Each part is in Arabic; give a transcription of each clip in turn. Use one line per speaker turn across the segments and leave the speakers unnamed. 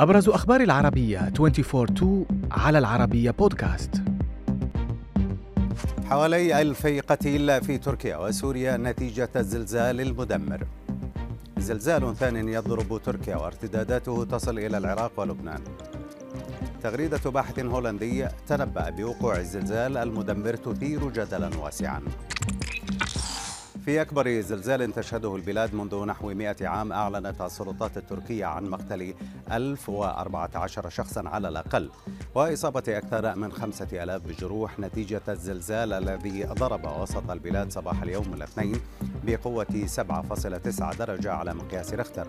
أبرز أخبار العربية 24 على العربية بودكاست
حوالي ألفي قتيل في تركيا وسوريا نتيجة الزلزال المدمر. زلزال ثان يضرب تركيا وارتداداته تصل إلى العراق ولبنان. تغريدة باحث هولندي تنبأ بوقوع الزلزال المدمر تثير جدلا واسعا. في أكبر زلزال تشهده البلاد منذ نحو 100 عام أعلنت السلطات التركية عن مقتل 1014 شخصا على الأقل. وإصابة أكثر من 5000 بجروح نتيجة الزلزال الذي ضرب وسط البلاد صباح اليوم الاثنين بقوة 7.9 درجة على مقياس رختر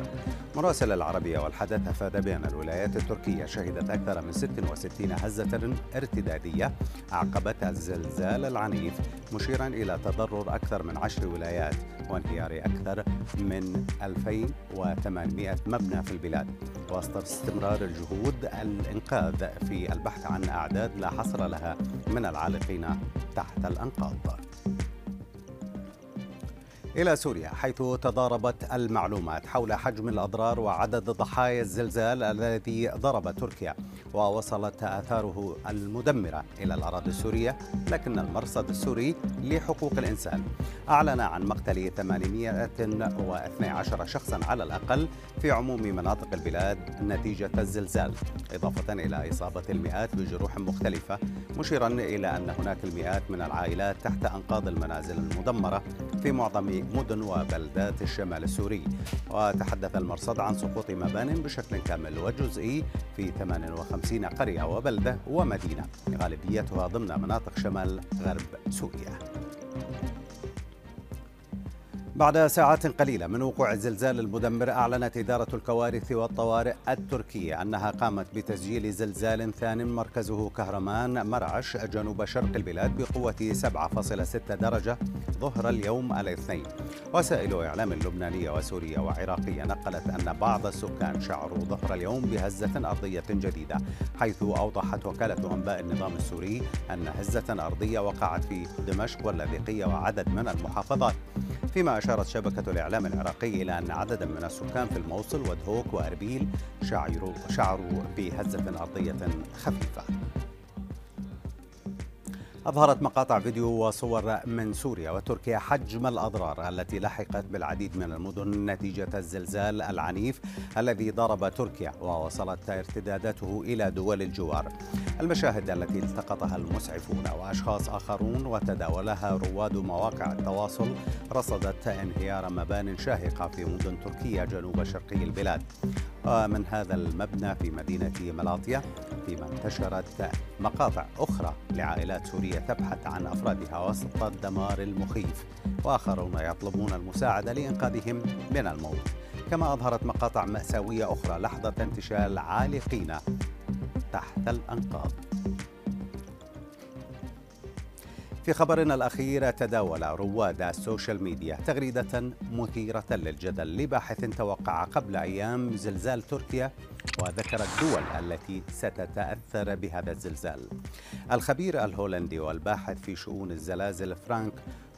مراسل العربية والحدث أفاد بأن الولايات التركية شهدت أكثر من 66 هزة ارتدادية عقبت الزلزال العنيف مشيرا إلى تضرر أكثر من عشر ولايات وانهيار أكثر من 2800 مبنى في البلاد. وسط استمرار الجهود الإنقاذ في البحث عن أعداد لا حصر لها من العالقين تحت الأنقاض. إلى سوريا حيث تضاربت المعلومات حول حجم الأضرار وعدد ضحايا الزلزال الذي ضرب تركيا ووصلت آثاره المدمرة إلى الأراضي السورية لكن المرصد السوري لحقوق الإنسان. أعلن عن مقتل 812 شخصا على الأقل في عموم مناطق البلاد نتيجة الزلزال. إضافة إلى إصابة المئات بجروح مختلفة مشيرا إلى أن هناك المئات من العائلات تحت أنقاض المنازل المدمرة في معظم مدن وبلدات الشمال السوري. وتحدث المرصد عن سقوط مبان بشكل كامل وجزئي في 58 قرية وبلدة ومدينة غالبيتها ضمن مناطق شمال غرب سوريا. بعد ساعات قليلة من وقوع الزلزال المدمر أعلنت إدارة الكوارث والطوارئ التركية أنها قامت بتسجيل زلزال ثان مركزه كهرمان مرعش جنوب شرق البلاد بقوة 7.6 درجة ظهر اليوم الاثنين. وسائل إعلام لبنانية وسورية وعراقية نقلت أن بعض السكان شعروا ظهر اليوم بهزة أرضية جديدة حيث أوضحت وكالة أنباء النظام السوري أن هزة أرضية وقعت في دمشق واللاذقية وعدد من المحافظات. فيما أشارت شبكة الإعلام العراقي إلى أن عددا من السكان في الموصل ودهوك وأربيل شعروا, شعروا بهزة أرضية خفيفة. أظهرت مقاطع فيديو وصور من سوريا وتركيا حجم الأضرار التي لحقت بالعديد من المدن نتيجة الزلزال العنيف الذي ضرب تركيا ووصلت ارتداداته إلى دول الجوار. المشاهد التي التقطها المسعفون وأشخاص آخرون وتداولها رواد مواقع التواصل رصدت انهيار مبان شاهقة في مدن تركيا جنوب شرقي البلاد. ومن هذا المبنى في مدينة ملاطيا فيما انتشرت مقاطع أخرى لعائلات سورية تبحث عن أفرادها وسط الدمار المخيف وآخرون يطلبون المساعدة لإنقاذهم من الموت. كما أظهرت مقاطع مأساوية أخرى لحظة انتشال عالقين تحت الأنقاض. في خبرنا الأخير تداول رواد السوشيال ميديا تغريدة مثيرة للجدل لباحث توقع قبل أيام زلزال تركيا وذكر الدول التي ستتأثر بهذا الزلزال. الخبير الهولندي والباحث في شؤون الزلازل فرانك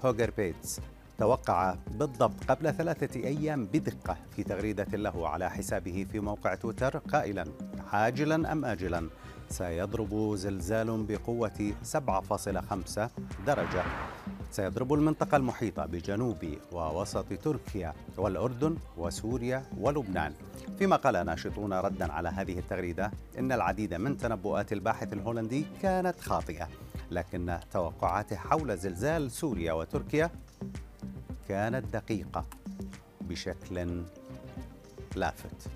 هوجر بيتس توقع بالضبط قبل ثلاثة أيام بدقة في تغريدة له على حسابه في موقع تويتر قائلا عاجلا أم آجلا؟ سيضرب زلزال بقوة 7.5 درجة. سيضرب المنطقة المحيطة بجنوب ووسط تركيا والأردن وسوريا ولبنان. فيما قال ناشطون ردا على هذه التغريدة إن العديد من تنبؤات الباحث الهولندي كانت خاطئة لكن توقعاته حول زلزال سوريا وتركيا كانت دقيقة بشكل لافت.